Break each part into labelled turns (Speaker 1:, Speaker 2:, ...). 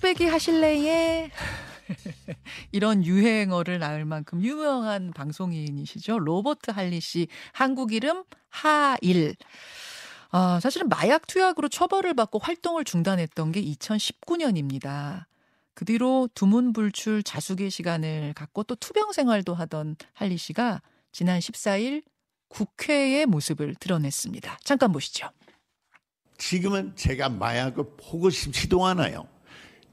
Speaker 1: 한뚝배기 하실래에 이런 유행어를 낳을 만큼 유명한 방송인이시죠. 로버트 할리 씨. 한국 이름 하일. 아, 사실은 마약 투약으로 처벌을 받고 활동을 중단했던 게 2019년입니다. 그 뒤로 두문불출 자숙의 시간을 갖고 또 투병 생활도 하던 할리 씨가 지난 14일 국회의 모습을 드러냈습니다. 잠깐 보시죠.
Speaker 2: 지금은 제가 마약을 보고 싶지도 않아요.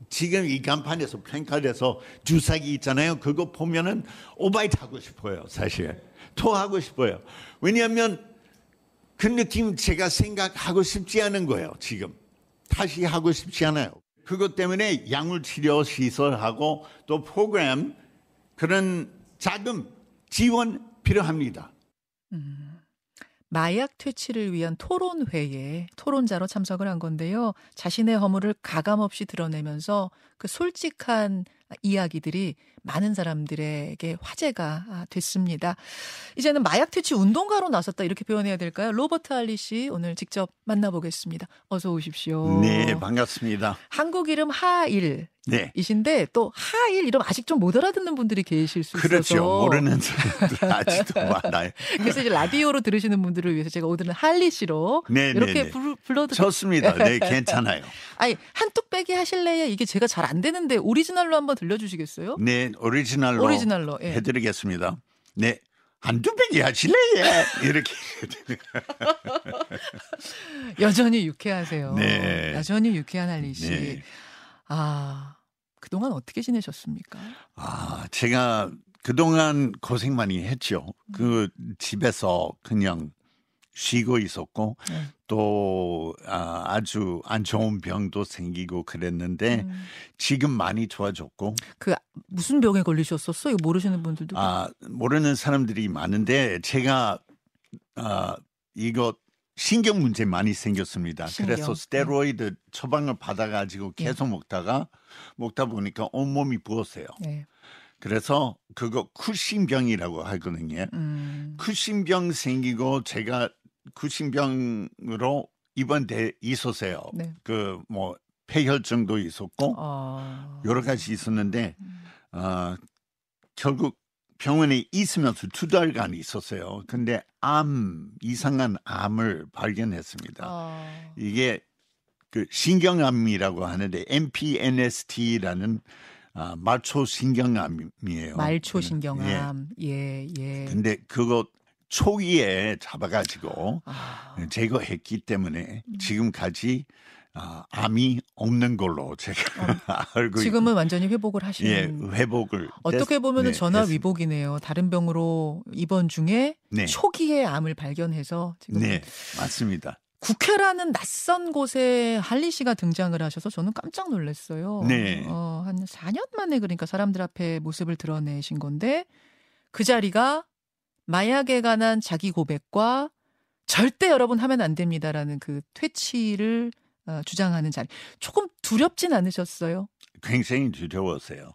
Speaker 2: 지금 이 간판에서 플랜카드에서 주사기 있잖아요. 그거 보면은 오바이트 하고 싶어요. 사실 토 하고 싶어요. 왜냐하면 그 느낌 제가 생각하고 싶지 않은 거예요. 지금 다시 하고 싶지 않아요. 그것 때문에 약물 치료 시설하고 또 프로그램 그런 자금 지원 필요합니다.
Speaker 1: 음, 마약 퇴치를 위한 토론회에 토론자로 참석을 한 건데요. 자신의 허물을 가감없이 드러내면서 그 솔직한 이야기들이 많은 사람들에게 화제가 됐습니다. 이제는 마약 퇴치 운동가로 나섰다 이렇게 표현해야 될까요? 로버트 할리 씨 오늘 직접 만나보겠습니다. 어서 오십시오.
Speaker 2: 네, 반갑습니다.
Speaker 1: 한국 이름 하일. 네. 이신데 또 하일 이름 아직 좀 못 알아듣는 분들이 계실 수
Speaker 2: 그렇죠.
Speaker 1: 있어서
Speaker 2: 그렇죠. 모르는 사람들 아직도 많아요.
Speaker 1: 그래서 이제 라디오로 들으시는 분들을 위해서 제가 오늘은 할리 씨로 네, 네 이렇게 네, 네. 불러도
Speaker 2: 좋습니다. 네, 괜찮아요.
Speaker 1: 아니 한뚝 빼기 하실래요? 이게 제가 잘 안 되는데 오리지널로 한번 들려주시겠어요?
Speaker 2: 네, 오리지널로, 오리지널로 예. 해드리겠습니다. 네. 한두 배기 하실래요? 이렇게.
Speaker 1: 여전히 유쾌하세요. 네. 여전히 유쾌한 할리 씨. 네. 아, 그동안 어떻게 지내셨습니까?
Speaker 2: 아, 제가 그동안 고생 많이 했죠. 그 집에서 그냥 쉬고 있었고 네. 또 아, 아주 안 좋은 병도 생기고 그랬는데 음. 지금 많이 좋아졌고
Speaker 1: 그 무슨 병에 걸리셨었어? 이거 모르시는 분들도
Speaker 2: 아 모르는 사람들이 많은데 제가 아 이거 신경 문제 많이 생겼습니다. 신경. 그래서 스테로이드 네. 처방을 받아가지고 네. 계속 네. 먹다가 먹다 보니까 온 몸이 부었어요. 네. 그래서 그거 쿠신병이라고 하거든요. 음. 쿠신병 생기고 제가 구신병으로 입원돼 있었어요. 네. 그뭐 폐혈증도 있었고 어... 여러 가지 있었는데 음. 어, 결국 병원에 있으면서 두 달간 있었어요. 근데 암 이상한 암을 발견했습니다. 어... 이게 그 신경암이라고 하는데 MPNST라는 아, 말초 신경암이에요.
Speaker 1: 말초 신경암. 예, 예. 예.
Speaker 2: 근데 그거 초기에 잡아가지고 아. 제거했기 때문에 음. 지금까지 아, 암이 없는 걸로 제가 어. 알고
Speaker 1: 지금은 완전히 회복을 하시는
Speaker 2: 예, 회복을
Speaker 1: 어떻게 보면 네, 전화 위복이네요. 다른 병으로 입원 중에 네. 초기에 암을 발견해서 지금
Speaker 2: 네 맞습니다.
Speaker 1: 국회라는 낯선 곳에 할리 씨가 등장을 하셔서 저는 깜짝 놀랐어요. 네. 어, 한 4년 만에 그러니까 사람들 앞에 모습을 드러내신 건데 그 자리가 마약에 관한 자기 고백과 절대 여러분 하면 안 됩니다라는 그 퇴치를 어, 주장하는 자리. 조금 두렵진 않으셨어요?
Speaker 2: 굉장히 두려웠어요.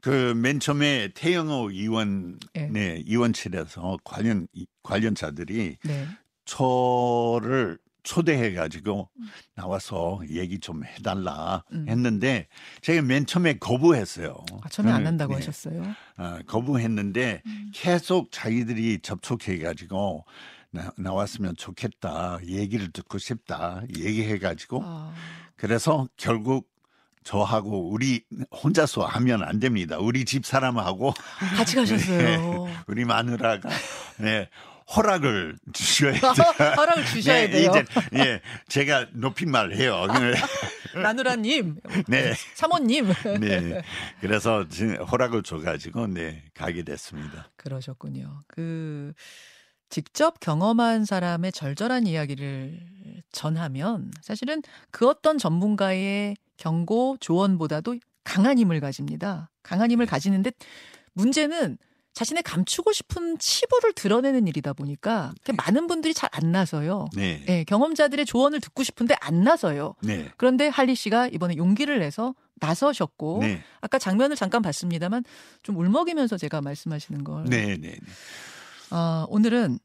Speaker 2: 그 맨 처음에 태영호 의원 네. 네, 의원실에서 관련 관련자들이 네. 저를 초대해 가지고 음. 나와서 얘기 좀 해달라 음. 했는데 제가 맨 처음에 거부했어요.
Speaker 1: 아, 처음에 안 한다고 네. 하셨어요?
Speaker 2: 아, 거부했는데 음. 계속 자기들이 접촉해 가지고 나, 나왔으면 좋겠다 얘기를 듣고 싶다 얘기해 가지고 아. 그래서 결국 저하고 우리 혼자서 하면 안 됩니다. 우리 집 사람하고
Speaker 1: 같이 가셨어요. 네,
Speaker 2: 우리 마누라가 네, 허락을 주셔야 돼요.
Speaker 1: 허락을 주셔야
Speaker 2: 네,
Speaker 1: 돼요.
Speaker 2: 이제 예, 제가 높임말 해요.
Speaker 1: 나누라님, 네, 사모님.
Speaker 2: 네, 그래서 허락을 줘가지고 네 가게 됐습니다.
Speaker 1: 그러셨군요. 그 직접 경험한 사람의 절절한 이야기를 전하면 사실은 그 어떤 전문가의 경고 조언보다도 강한 힘을 가집니다. 강한 힘을 가지는데 문제는 자신의 감추고 싶은 치부를 드러내는 일이다 보니까 네. 많은 분들이 잘 안 나서요. 네. 네. 경험자들의 조언을 듣고 싶은데 안 나서요. 네. 그런데 할리 씨가 이번에 용기를 내서 나서셨고 네. 아까 장면을 잠깐 봤습니다만 좀 울먹이면서 제가 말씀하시는 걸. 네, 네. 어, 오늘은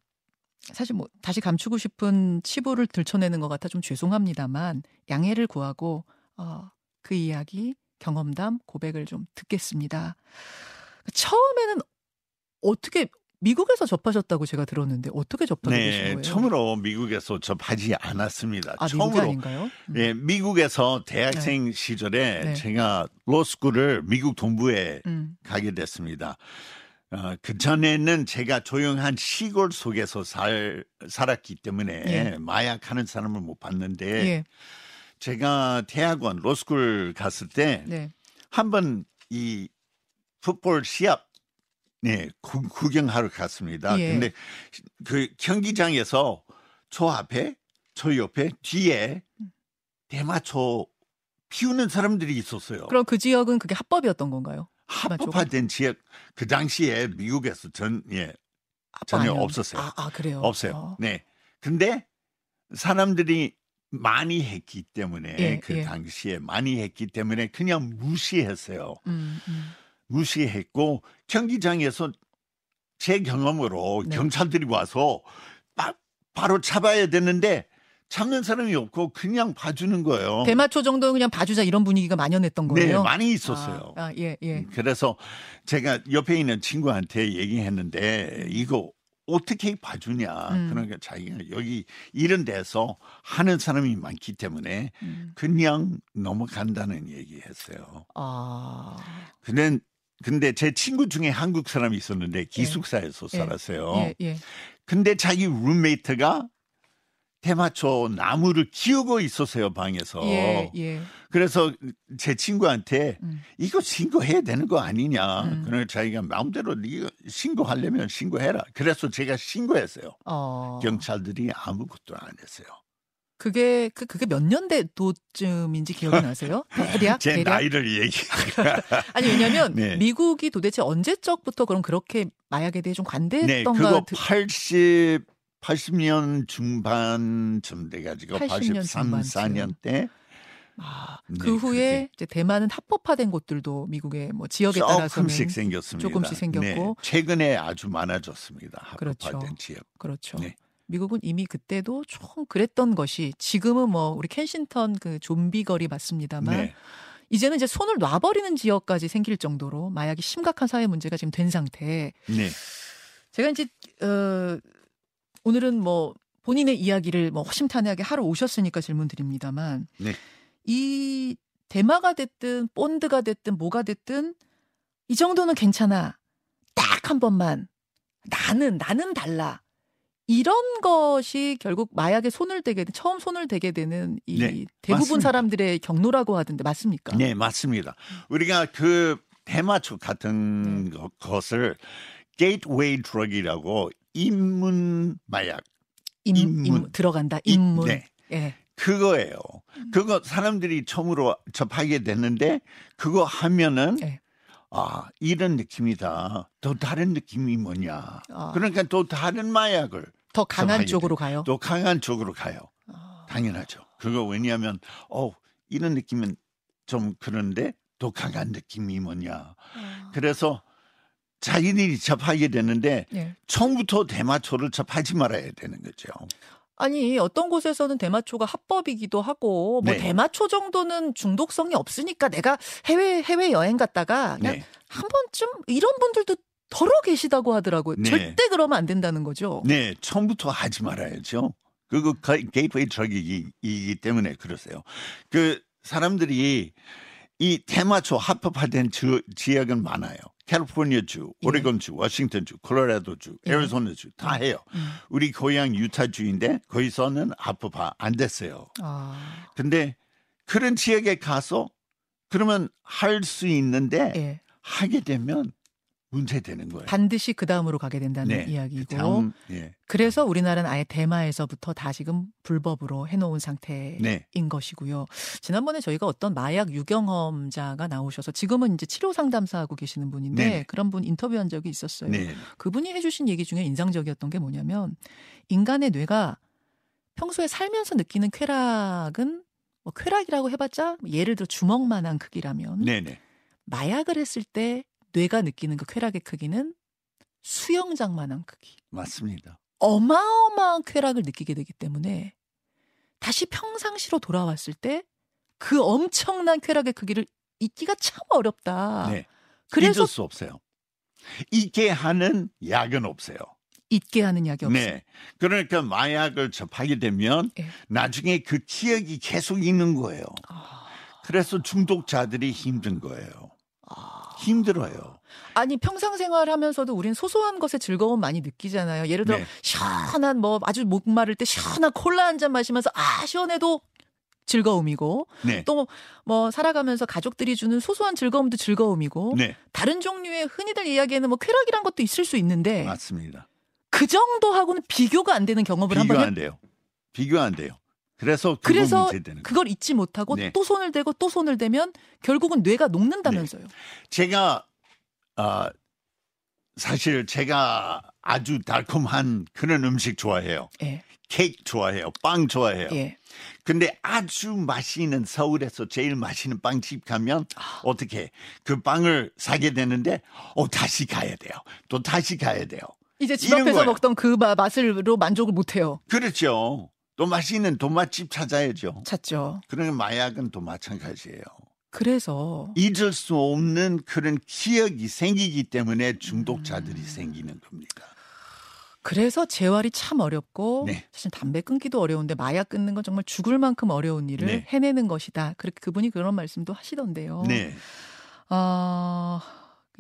Speaker 1: 사실 뭐 다시 감추고 싶은 치부를 들춰내는 것 같아 좀 죄송합니다만 양해를 구하고 어, 그 이야기 경험담 고백을 좀 듣겠습니다. 처음에는 어떻게 미국에서 접하셨다고 제가 들었는데 어떻게 접하게 네, 되신 거예요?
Speaker 2: 처음으로 미국에서 접하지 않았습니다.
Speaker 1: 아,
Speaker 2: 처음으로
Speaker 1: 아닌가요?
Speaker 2: 음. 네, 미국에서 대학생 네. 시절에 네. 제가 로스쿨을 미국 동부에 음. 가게 됐습니다. 어, 그 전에는 제가 조용한 시골 속에서 살 살았기 때문에 예. 마약하는 사람을 못 봤는데 예. 제가 대학원 로스쿨 갔을 때 네. 한번 이 풋볼 시합 네, 구, 구경하러 갔습니다. 예. 근데 그 경기장에서 저 앞에, 저 옆에, 뒤에 대마초 피우는 사람들이 있었어요.
Speaker 1: 그럼 그 지역은 그게 합법이었던 건가요?
Speaker 2: 합법화된 지역 그 당시에 미국에서 전 예. 전혀 아니요. 없었어요.
Speaker 1: 아, 아 그래요?
Speaker 2: 없어요. 어. 네. 근데 사람들이 많이 했기 때문에 예, 그 예. 당시에 많이 했기 때문에 그냥 무시했어요. 음, 음. 무시했고 경기장에서 제 경험으로 네. 경찰들이 와서 바, 바로 잡아야 되는데 잡는 사람이 없고 그냥 봐주는 거예요.
Speaker 1: 대마초 정도는 그냥 봐주자 이런 분위기가 만연했던 네, 거예요.
Speaker 2: 네, 많이 있었어요.
Speaker 1: 아, 아, 예, 예.
Speaker 2: 그래서 제가 옆에 있는 친구한테 얘기했는데 이거 어떻게 봐주냐. 음. 그러니까 자기가 여기 이런 데서 하는 사람이 많기 때문에 음. 그냥 넘어간다는 얘기했어요. 아. 근데 근데 제 친구 중에 한국 사람이 있었는데 예. 기숙사에서 예. 살았어요. 예. 예. 근데 자기 룸메이트가 대마초 나무를 키우고 있었어요 방에서. 예, 예. 그래서 제 친구한테 음. 이거 신고해야 되는 거 아니냐. 음. 그래서 자기가 마음대로 네가 신고하려면 신고해라. 그래서 제가 신고했어요. 어. 경찰들이 아무것도 안 했어요.
Speaker 1: 그게 그 그게 몇 년대도쯤인지 기억이 나세요? 대략
Speaker 2: 제
Speaker 1: 대략?
Speaker 2: 나이를 얘기.
Speaker 1: 아니 왜냐하면 네. 미국이 도대체 언제적부터 그럼 그렇게 마약에 대해 좀 관대했던가? 네,
Speaker 2: 그거 80 80년 중반쯤 돼 가지고 83, 4년 때.
Speaker 1: 아, 네, 그 후에 이제 대만은 합법화된 곳들도 미국의 뭐 지역에 따라서는
Speaker 2: 조금씩 생겼습니다.
Speaker 1: 조금씩 생겼고 네,
Speaker 2: 최근에 아주 많아졌습니다. 합법화된
Speaker 1: 그렇죠.
Speaker 2: 지역.
Speaker 1: 그렇죠. 네. 미국은 이미 그때도 좀 그랬던 것이 지금은 뭐 우리 켄싱턴 그 좀비 거리 맞습니다만 네. 이제는 이제 손을 놔버리는 지역까지 생길 정도로 마약이 심각한 사회 문제가 지금 된 상태. 네. 제가 이제 어 오늘은 뭐 본인의 이야기를 뭐 허심탄회하게 하러 오셨으니까 질문 드립니다만 네. 이 대마가 됐든 본드가 됐든 뭐가 됐든 이 정도는 괜찮아. 딱 한 번만 나는 나는 달라. 이런 것이 결국 마약에 손을 대게 처음 손을 대게 되는 이 네, 대부분 맞습니다. 사람들의 경로라고 하던데 맞습니까?
Speaker 2: 네, 맞습니다. 우리가 그 대마초 같은 네. 것을 gateway drug이라고 입문 마약
Speaker 1: 입, 입문. 입문 들어간다 입문. 네.
Speaker 2: 예. 그거예요. 그거 사람들이 처음으로 접하게 됐는데 그거 하면은 네. 아, 이런 느낌이다. 더 다른 느낌이 뭐냐. 아. 그러니까 또 다른 마약을.
Speaker 1: 더 강한 쪽으로 가요?
Speaker 2: 더 강한 쪽으로 가요. 아. 당연하죠. 그거 왜냐하면, 어, 이런 느낌은 좀 그런데 더 강한 느낌이 뭐냐. 아. 그래서 자기들이 접하게 되는데 네. 처음부터 대마초를 접하지 말아야 되는 거죠.
Speaker 1: 아니 어떤 곳에서는 대마초가 합법이기도 하고 뭐 네. 대마초 정도는 중독성이 없으니까 내가 해외 해외 여행 갔다가 그냥 네. 한 번쯤 이런 분들도 더러 계시다고 하더라고요. 네. 절대 그러면 안 된다는 거죠.
Speaker 2: 네, 처음부터 하지 말아야죠. 그거 gateway drug이기 때문에 그러세요. 그 사람들이 이 대마초 합법화된 지역은 많아요. 캘리포니아주, 예. 오레곤주, 워싱턴주, 콜로라도주, 예. 애리조나주 다 해요. 음. 우리 고향 유타주인데 거기서는 합법화 안 됐어요. 아. 근데 그런 지역에 가서 그러면 할 수 있는데 예. 하게 되면 문제되는 거예요.
Speaker 1: 반드시 그 다음으로 가게 된다는 네, 이야기고. 그 다음, 예. 그래서 우리나라는 아예 대마에서부터 다시금 불법으로 해놓은 상태인 네. 것이고요. 지난번에 저희가 어떤 마약 유경험자가 나오셔서 지금은 이제 치료 상담사하고 계시는 분인데 네. 그런 분 인터뷰한 적이 있었어요. 네. 그분이 해주신 얘기 중에 인상적이었던 게 뭐냐면 인간의 뇌가 평소에 살면서 느끼는 쾌락은 뭐 쾌락이라고 해봤자 예를 들어 주먹만한 크기라면 네네. 마약을 했을 때 뇌가 느끼는 그 쾌락의 크기는 수영장만한 크기.
Speaker 2: 맞습니다.
Speaker 1: 어마어마한 쾌락을 느끼게 되기 때문에 다시 평상시로 돌아왔을 때 그 엄청난 쾌락의 크기를 잊기가 참 어렵다.
Speaker 2: 네. 그래서 잊을 수 없어요. 잊게 하는 약은 없어요.
Speaker 1: 잊게 하는 약이 없어요.
Speaker 2: 네. 그러니까 마약을 접하게 되면 네. 나중에 그 기억이 계속 있는 거예요. 아... 그래서 중독자들이 힘든 거예요. 아... 힘들어요.
Speaker 1: 아니 평상 생활 하면서도 우린 소소한 것에 즐거움 많이 느끼잖아요. 예를 들어 네. 시원한 뭐 아주 목마를 때 시원한 콜라 한 잔 마시면서 아 시원해도 즐거움이고 네. 또뭐 살아가면서 가족들이 주는 소소한 즐거움도 즐거움이고 네. 다른 종류의 흔히들 이야기에는 뭐 쾌락이란 것도 있을 수 있는데
Speaker 2: 맞습니다.
Speaker 1: 그 정도하고는 비교가 안 되는 경험을
Speaker 2: 한번
Speaker 1: 비교
Speaker 2: 안 돼요. 비교 안 돼요. 그래서
Speaker 1: 그래서 그걸 잊지 못하고 네. 또 손을 대고 또 손을 대면 결국은 뇌가 녹는다면서요. 네.
Speaker 2: 제가 어, 사실 제가 아주 달콤한 그런 음식 좋아해요. 예. 케이크 좋아해요. 빵 좋아해요. 예. 근데 아주 맛있는 서울에서 제일 맛있는 빵집 가면 아. 어떻게 그 빵을 사게 되는데 어 다시 가야 돼요. 또 다시 가야 돼요.
Speaker 1: 이제 집 앞에서 거예요. 먹던 그 맛을로 만족을 못 해요.
Speaker 2: 그렇죠. 또 맛있는 도맛집 찾아야죠.
Speaker 1: 찾죠.
Speaker 2: 그러면 마약은 또 마찬가지예요.
Speaker 1: 그래서
Speaker 2: 잊을 수 없는 그런 기억이 생기기 때문에 중독자들이 음. 생기는 겁니다.
Speaker 1: 그래서 재활이 참 어렵고 네. 사실 담배 끊기도 어려운데 마약 끊는 건 정말 죽을 만큼 어려운 일을 네. 해내는 것이다. 그렇게 그분이 그런 말씀도 하시던데요. 네. 어,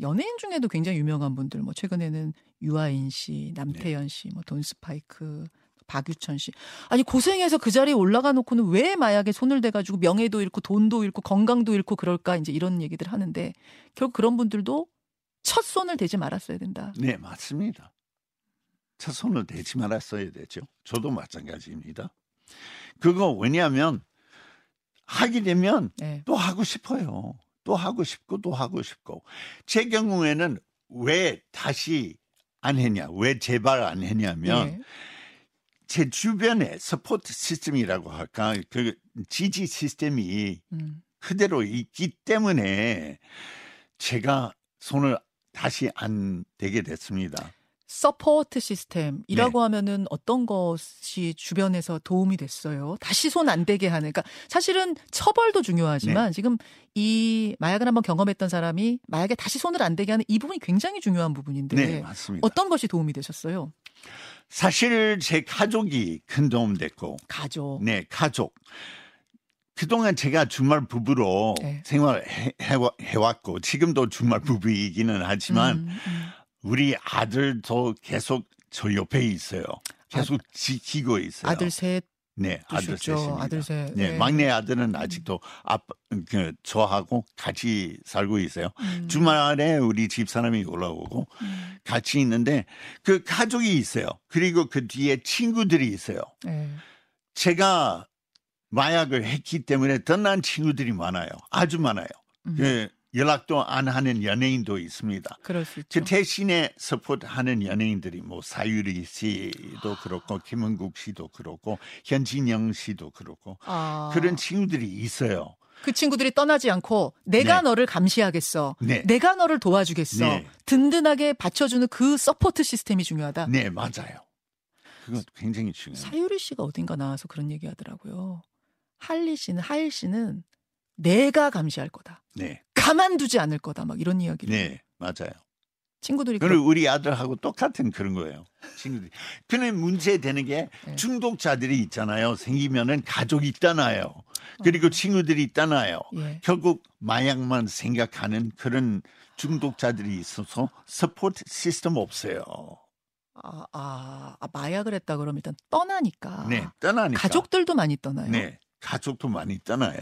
Speaker 1: 연예인 중에도 굉장히 유명한 분들 뭐 최근에는 유아인 씨, 남태현 씨, 뭐 돈스파이크 박유천 씨. 아니 고생해서 그 자리에 올라가 놓고는 왜 마약에 손을 대가지고 명예도 잃고 돈도 잃고 건강도 잃고 그럴까 이제 이런 얘기들 하는데 결국 그런 분들도 첫 손을 대지 말았어야 된다.
Speaker 2: 네 맞습니다. 첫 손을 대지 말았어야 되죠. 저도 마찬가지입니다. 그거 왜냐하면 하게 되면 네. 또 하고 싶어요. 또 하고 싶고 또 하고 싶고 제 경우에는 왜 다시 안 했냐, 왜 재발 안 했냐면. 네. 제 주변에 support system이라고 할까 그 지지 시스템이 음. 그대로 있기 때문에 제가 손을 다시 안 대게 됐습니다.
Speaker 1: support system이라고 네. 하면은 어떤 것이 주변에서 도움이 됐어요? 다시 손 안 대게 하는. 그러니까 사실은 처벌도 중요하지만 네. 지금 이 마약을 한번 경험했던 사람이 마약에 다시 손을 안 대게 하는 이 부분이 굉장히 중요한 부분인데 네, 어떤 것이 도움이 되셨어요?
Speaker 2: 사실 제 가족이 큰 도움 됐고
Speaker 1: 가족.
Speaker 2: 네, 가족. 그동안 제가 주말 부부로 네. 생활해 왔고 지금도 주말 부부이기는 하지만 음, 음. 우리 아들도 계속 저 옆에 있어요. 계속 아, 지키고 있어요.
Speaker 1: 아들 셋
Speaker 2: 네,
Speaker 1: 아들 셋입니다. 아들 셋.
Speaker 2: 네, 네, 막내 아들은 아직도 아빠 그 저하고 같이 살고 있어요. 음. 주말에 우리 집 사람이 올라오고 음. 같이 있는데 그 가족이 있어요. 그리고 그 뒤에 친구들이 있어요. 네. 제가 마약을 했기 때문에 떠난 친구들이 많아요. 아주 많아요. 음. 그 연락도 안 하는 연예인도 있습니다.
Speaker 1: 그럴 수 있죠.
Speaker 2: 그 대신에 서포트하는 연예인들이 뭐 사유리 씨도 그렇고 김은국 씨도 그렇고 현진영 씨도 그렇고 아. 그런 친구들이 있어요.
Speaker 1: 그 친구들이 떠나지 않고 내가 네. 너를 감시하겠어. 네. 내가 너를 도와주겠어. 네. 든든하게 받쳐주는 그 support system이 중요하다.
Speaker 2: 네, 맞아요. 그거 굉장히 중요해요.
Speaker 1: 사유리 씨가 어딘가 나와서 그런 얘기 하더라고요. 할리 씨는 하일 씨는 내가 감시할 거다. 네. 가만두지 않을 거다. 막 이런 이야기를.
Speaker 2: 네, 맞아요.
Speaker 1: 친구들이
Speaker 2: 그리고 그런... 우리 아들하고 똑같은 그런 거예요. 친구들이. 근데 문제 되는 게 네. 중독자들이 있잖아요. 생기면은 가족이 있잖아요. 그리고 어. 친구들이 있잖아요. 예. 결국 마약만 생각하는 그런 중독자들이 있어서 support system 없어요.
Speaker 1: 아, 아, 아, 마약을 했다 그러면 일단 떠나니까.
Speaker 2: 네, 떠나니까.
Speaker 1: 가족들도 많이 떠나요.
Speaker 2: 네, 가족도 많이 떠나요.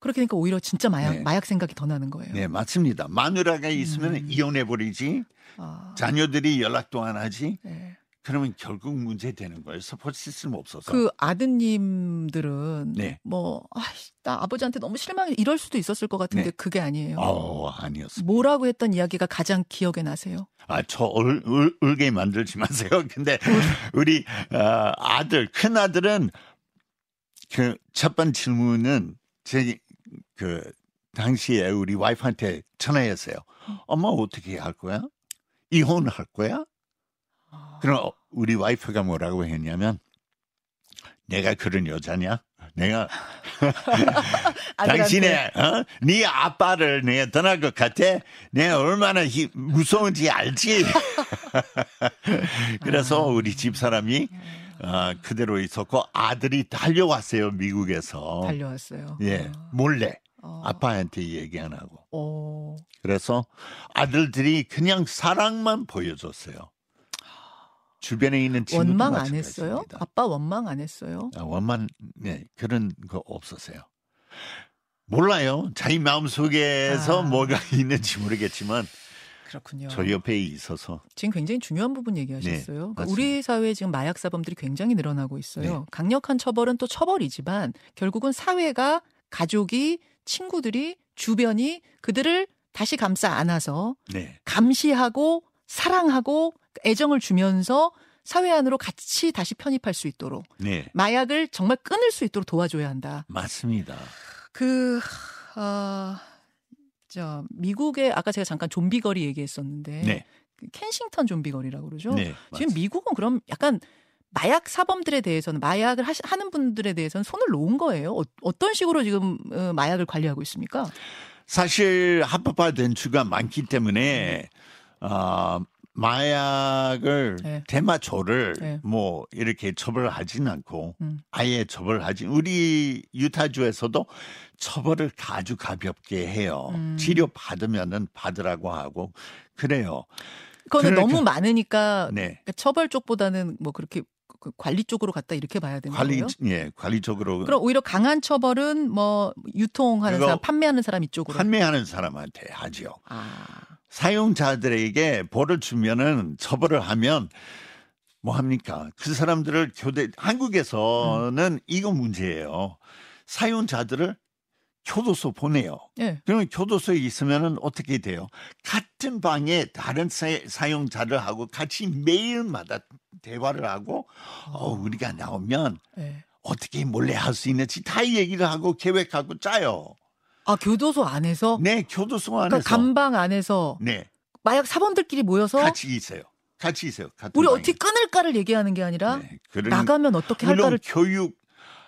Speaker 1: 그렇게 되니까 오히려 진짜 마약 네. 마약 생각이 더 나는 거예요.
Speaker 2: 네, 맞습니다. 마누라가 있으면 음. 이혼해 버리지. 아. 자녀들이 연락도 안 하지. 네. 그러면 결국 문제 되는 거예요. support system 없어서.
Speaker 1: 그 아드님들은 네. 뭐 아, 나 아버지한테 너무 실망해 이럴 수도 있었을 것 같은데 네. 그게 아니에요.
Speaker 2: 어, 아니었어요.
Speaker 1: 뭐라고 했던 이야기가 가장 기억에 나세요?
Speaker 2: 아, 저 울, 울, 울게 만들지 마세요. 근데 우리 어, 아들 큰 아들은 그 첫 번째 질문은 제 그 당시에 우리 와이프한테 전화했어요. 엄마 어떻게 할 거야? 이혼할 거야? 아. 그럼 우리 와이프가 뭐라고 했냐면 내가 그런 여자냐? 내가 당신의 어? 네 아빠를 내가 떠날 것 같아. 내가 얼마나 히, 무서운지 알지. 그래서 우리 집 사람이 어, 그대로 있었고 아들이 달려왔어요 미국에서.
Speaker 1: 달려왔어요.
Speaker 2: 예,
Speaker 1: 어.
Speaker 2: 몰래
Speaker 1: 어.
Speaker 2: 아빠한테 얘기 안 하고.
Speaker 1: 어.
Speaker 2: 그래서 아들들이 그냥 사랑만 보여줬어요. 주변에 있는 친구들
Speaker 1: 원망 안 했어요? 아빠 원망 안 했어요?
Speaker 2: 아, 원만 네 그런 거 없었어요. 몰라요. 자기 마음 속에서
Speaker 1: 아.
Speaker 2: 뭐가 있는지 모르겠지만
Speaker 1: 그렇군요.
Speaker 2: 저 옆에 있어서
Speaker 1: 지금 굉장히 중요한 부분 얘기하셨어요.
Speaker 2: 네,
Speaker 1: 그러니까. 우리 사회에 지금 마약 사범들이 굉장히 늘어나고 있어요.
Speaker 2: 네.
Speaker 1: 강력한 처벌은 또 처벌이지만 결국은 사회가 가족이 친구들이 주변이 그들을 다시 감싸 안아서
Speaker 2: 네
Speaker 1: 감시하고 사랑하고 애정을 주면서 사회 안으로 같이 다시 편입할 수 있도록
Speaker 2: 네,
Speaker 1: 마약을 정말 끊을 수 있도록 도와줘야 한다.
Speaker 2: 맞습니다.
Speaker 1: 그, 아, 저, 미국의 아까 제가 잠깐 좀비 거리 얘기했었는데.
Speaker 2: 네,
Speaker 1: 그 켄싱턴 좀비 거리라고 그러죠.
Speaker 2: 네,
Speaker 1: 지금. 미국은 그럼 약간 마약 사범들에 대해서는 마약을 하시, 하는 분들에 대해서는 손을 놓은 거예요. 어, 떤 식으로 지금 어, 마약을 관리하고 있습니까?
Speaker 2: 사실 합법화된 주가 많기 때문에 아 마약을
Speaker 1: 네.
Speaker 2: 대마초를
Speaker 1: 네.
Speaker 2: 뭐 이렇게 처벌하진 않고
Speaker 1: 음.
Speaker 2: 아예 처벌하지 우리 유타주에서도 처벌을 아주 가볍게 해요.
Speaker 1: 음.
Speaker 2: 치료 받으면은 받으라고 하고 그래요.
Speaker 1: 그거는
Speaker 2: 그러니까-
Speaker 1: 너무 많으니까
Speaker 2: 네.
Speaker 1: 그러니까 처벌 쪽보다는 뭐 그렇게 그 관리 쪽으로 갔다 이렇게 봐야 되는
Speaker 2: 관리
Speaker 1: 거예요.
Speaker 2: 예 관리적으로
Speaker 1: 그럼 오히려 강한 처벌은 뭐 유통하는 사람, 판매하는 사람 이쪽으로.
Speaker 2: 판매하는 사람한테 하죠.
Speaker 1: 아,
Speaker 2: 사용자들에게 벌을 주면은 처벌을 하면 뭐 합니까? 그 사람들을 교대 한국에서는
Speaker 1: 음.
Speaker 2: 이거 문제예요. 사용자들을 교도소 보내요.
Speaker 1: 예.
Speaker 2: 그러면 교도소에 있으면은 어떻게 돼요? 같은 방에 다른 사, 사용자를 하고 같이 매일마다 대화를 하고 어, 우리가 나오면
Speaker 1: 예.
Speaker 2: 어떻게 몰래 할 수 있는지 다 얘기를 하고 계획하고 짜요.
Speaker 1: 아 교도소 안에서
Speaker 2: 네, 교도소
Speaker 1: 그러니까
Speaker 2: 안에서
Speaker 1: 감방 안에서
Speaker 2: 네,
Speaker 1: 마약 사범들끼리 모여서
Speaker 2: 같이 있어요. 같이 있어요.
Speaker 1: 우리
Speaker 2: 방에.
Speaker 1: 어떻게 끊을까를 얘기하는 게 아니라
Speaker 2: 네, 그런-
Speaker 1: 나가면 어떻게 할까를
Speaker 2: 교육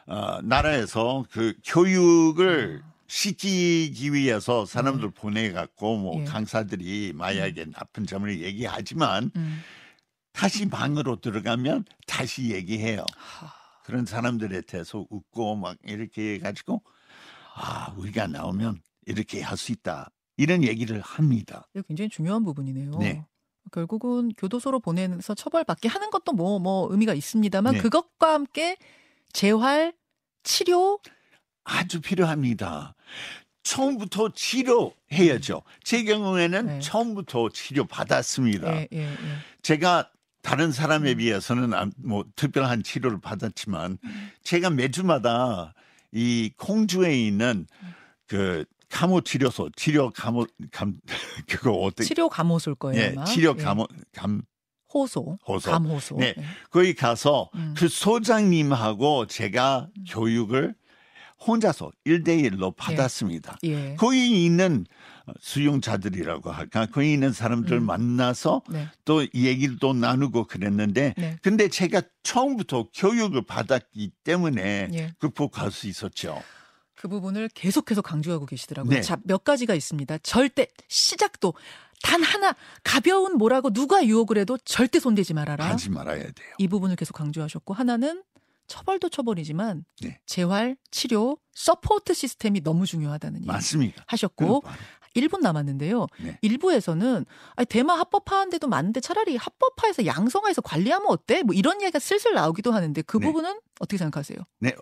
Speaker 2: 어, 나라에서 그 교육을 시키기 위해서 사람들 보내갖고 뭐
Speaker 1: 음. 예.
Speaker 2: 강사들이 마약의 나쁜 점을 얘기하지만
Speaker 1: 음.
Speaker 2: 다시 방으로 들어가면 다시 얘기해요.
Speaker 1: 하,
Speaker 2: 그런 사람들에 대해서 웃고 막 이렇게 해가지고 아 우리가 나오면 이렇게 할 수 있다 이런 얘기를 합니다.
Speaker 1: 굉장히 중요한 부분이네요.
Speaker 2: 네.
Speaker 1: 결국은 교도소로 보내서 처벌받게 하는 것도 뭐뭐 의미가 있습니다만
Speaker 2: 네.
Speaker 1: 그것과 함께 재활 치료
Speaker 2: 아주 필요합니다. 처음부터 치료해야죠. 제 경우에는
Speaker 1: 네.
Speaker 2: 처음부터 치료 받았습니다.
Speaker 1: 예.
Speaker 2: 제가 다른 사람에
Speaker 1: 음.
Speaker 2: 비해서는 안- 뭐 특별한 치료를 받았지만
Speaker 1: 음.
Speaker 2: 제가 매주마다 이 공주에 있는 그 감호 치료소 치료 감호 감 그거 어떻게
Speaker 1: 치료 감호소일 거예요.
Speaker 2: 예,
Speaker 1: 아마.
Speaker 2: 치료
Speaker 1: 예.
Speaker 2: 감호 감
Speaker 1: 호소,
Speaker 2: 호소.
Speaker 1: 감호소.
Speaker 2: 네.
Speaker 1: 예.
Speaker 2: 거기 가서
Speaker 1: 음.
Speaker 2: 그 소장님하고 제가 교육을 혼자서 일대일로 받았습니다.
Speaker 1: 예.
Speaker 2: 거기 있는 수용자들이라고 할까? 거기 있는 사람들
Speaker 1: 음.
Speaker 2: 만나서
Speaker 1: 네.
Speaker 2: 또 얘기를 또 나누고 그랬는데
Speaker 1: 네.
Speaker 2: 근데 제가 처음부터 교육을 받았기 때문에
Speaker 1: 예.
Speaker 2: 극복할 수 있었죠.
Speaker 1: 그 부분을 계속해서 강조하고 계시더라고요.
Speaker 2: 네.
Speaker 1: 자, 몇 가지가 있습니다. 절대 시작도 단 하나 가벼운 뭐라고 누가 유혹을 해도 절대 손대지 말아라.
Speaker 2: 하지 말아야 돼요.
Speaker 1: 이 부분을 계속 강조하셨고 하나는 처벌도 처벌이지만
Speaker 2: 네.
Speaker 1: 재활, 치료, support system이 너무 중요하다는 얘기
Speaker 2: 맞습니다.
Speaker 1: 하셨고
Speaker 2: 그-
Speaker 1: 1분 남았는데요.
Speaker 2: 네.
Speaker 1: 일부에서는 아니, 대마 합법화한 데도 많은데 차라리 합법화해서 양성화해서 관리하면 어때? 뭐 이런 얘기가 슬슬 나오기도 하는데 그
Speaker 2: 네.
Speaker 1: 부분은 어떻게 생각하세요?
Speaker 2: 네.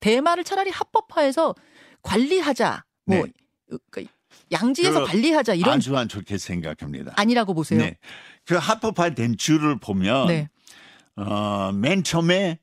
Speaker 1: 대마를 차라리 합법화해서 관리하자. 뭐
Speaker 2: 네.
Speaker 1: 그 양지에서
Speaker 2: 그
Speaker 1: 관리하자 이런
Speaker 2: 아주 안 좋게 생각합니다.
Speaker 1: 아니라고 보세요.
Speaker 2: 네. 그 합법화된 줄을 보면
Speaker 1: 네.
Speaker 2: 어, 맨 처음에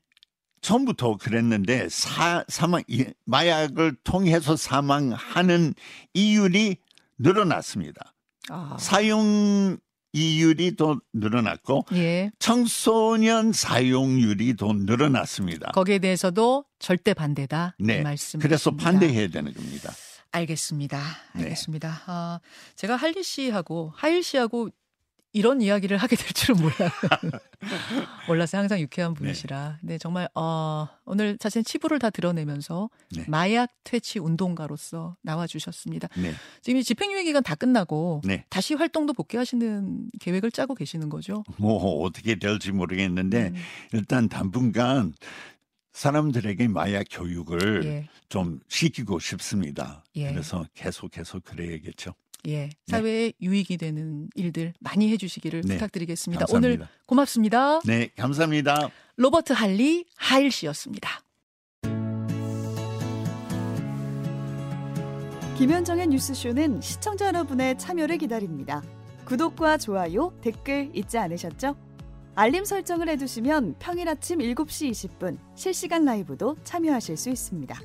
Speaker 2: 처음부터 그랬는데 사, 사망 이- 마약을 통해서 사망하는 이율이 늘어났습니다.
Speaker 1: 아,
Speaker 2: 사용 이율이 더 늘어났고
Speaker 1: 예.
Speaker 2: 청소년 사용률이 더 늘어났습니다.
Speaker 1: 거기에 대해서도 절대 반대다. 이
Speaker 2: 네.
Speaker 1: 말씀.
Speaker 2: 그래서 반대해야 되는 겁니다.
Speaker 1: 알겠습니다.
Speaker 2: 네.
Speaker 1: 알겠습니다. 아, 제가 할리 씨하고 하일 씨하고 이런 이야기를 하게 될 줄은 몰라요. 몰라서 항상 유쾌한 분이시라. 네, 네 정말 어, 오늘 자신 치부를 다 드러내면서 네. 마약 퇴치 운동가로서 나와 주셨습니다. 네. 지금 이 집행유예 기간 다 끝나고 네. 다시 활동도 복귀하시는 계획을 짜고 계시는 거죠?
Speaker 2: 뭐 어떻게 될지 모르겠는데 음. 일단 당분간 사람들에게 마약 교육을 예. 좀 시키고 싶습니다. 예. 그래서 계속 계속 그래야겠죠.
Speaker 1: 예, 네. 사회에 네. 유익이 되는 일들 많이 해주시기를 네. 부탁드리겠습니다. 감사합니다. 오늘 고맙습니다.
Speaker 2: 네, 감사합니다.
Speaker 1: 로버트 할리 하일 씨였습니다.
Speaker 3: 김현정의 뉴스쇼는 시청자 여러분의 참여를 기다립니다. 구독과 좋아요, 댓글 잊지 않으셨죠? 알림 설정을 해두시면 평일 아침 7시 20분 실시간 라이브도 참여하실 수 있습니다.